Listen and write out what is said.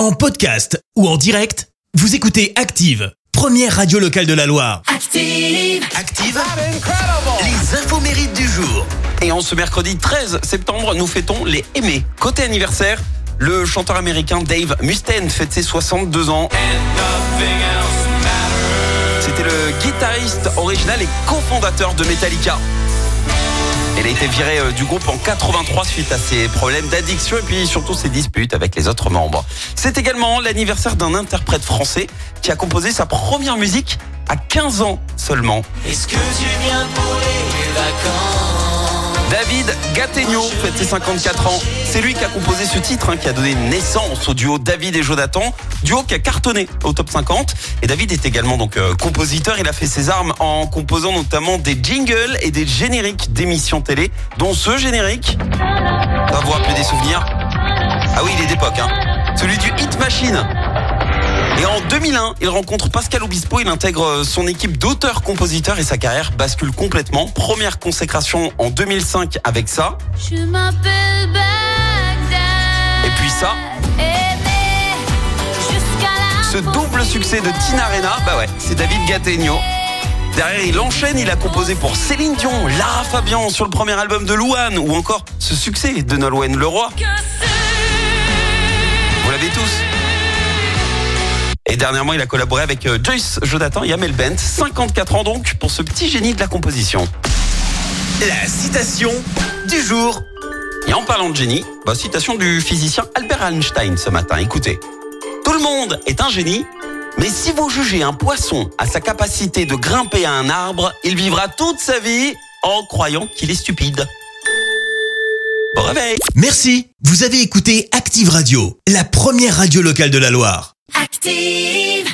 En podcast ou en direct, vous écoutez Active, première radio locale de la Loire. Active. Active Les infos mérites du jour. Et en ce mercredi 13 septembre, nous fêtons les aimés. Côté anniversaire, le chanteur américain Dave Mustaine fête ses 62 ans. C'était le guitariste original et cofondateur de Metallica. Il a été viré euh, du groupe en 83 suite à ses problèmes d'addiction et puis surtout ses disputes avec les autres membres. C'est également l'anniversaire d'un interprète français qui a composé sa première musique à 15 ans seulement. Est-ce que tu viens pour les vacances? Gattegno fête ses 54 ans. C'est lui qui a composé ce titre hein, qui a donné naissance au duo David et Jonathan, duo qui a cartonné au top 50. Et David est également donc euh, compositeur. Il a fait ses armes en composant notamment des jingles et des génériques d'émissions télé, dont ce générique. Va vous rappeler des souvenirs Ah oui, il est d'époque. Hein. Celui du Hit Machine. En 2001, il rencontre Pascal Obispo, il intègre euh, son équipe d'auteurs-compositeurs et sa carrière bascule complètement. Première consécration en 2005 avec ça. Je m'appelle Bagdad. Et puis ça. Ce double succès de Tina Arena, bah ouais, c'est David Gattegno. Derrière, il enchaîne, il a composé pour Céline Dion, Lara Fabian sur le premier album de Louane, ou encore ce succès de Nolwenn Leroy. que dernièrement, il a collaboré avec euh, Joyce Jonathan et Amel Bent, 54 ans donc, pour ce petit génie de la composition. La citation du jour. Et en parlant de génie, bah, citation du physicien Albert Einstein ce matin. Écoutez, tout le monde est un génie, mais si vous jugez un poisson à sa capacité de grimper à un arbre, il vivra toute sa vie en croyant qu'il est stupide. Bon réveil Merci. Vous avez écouté Active Radio, la première radio locale de la Loire. Active!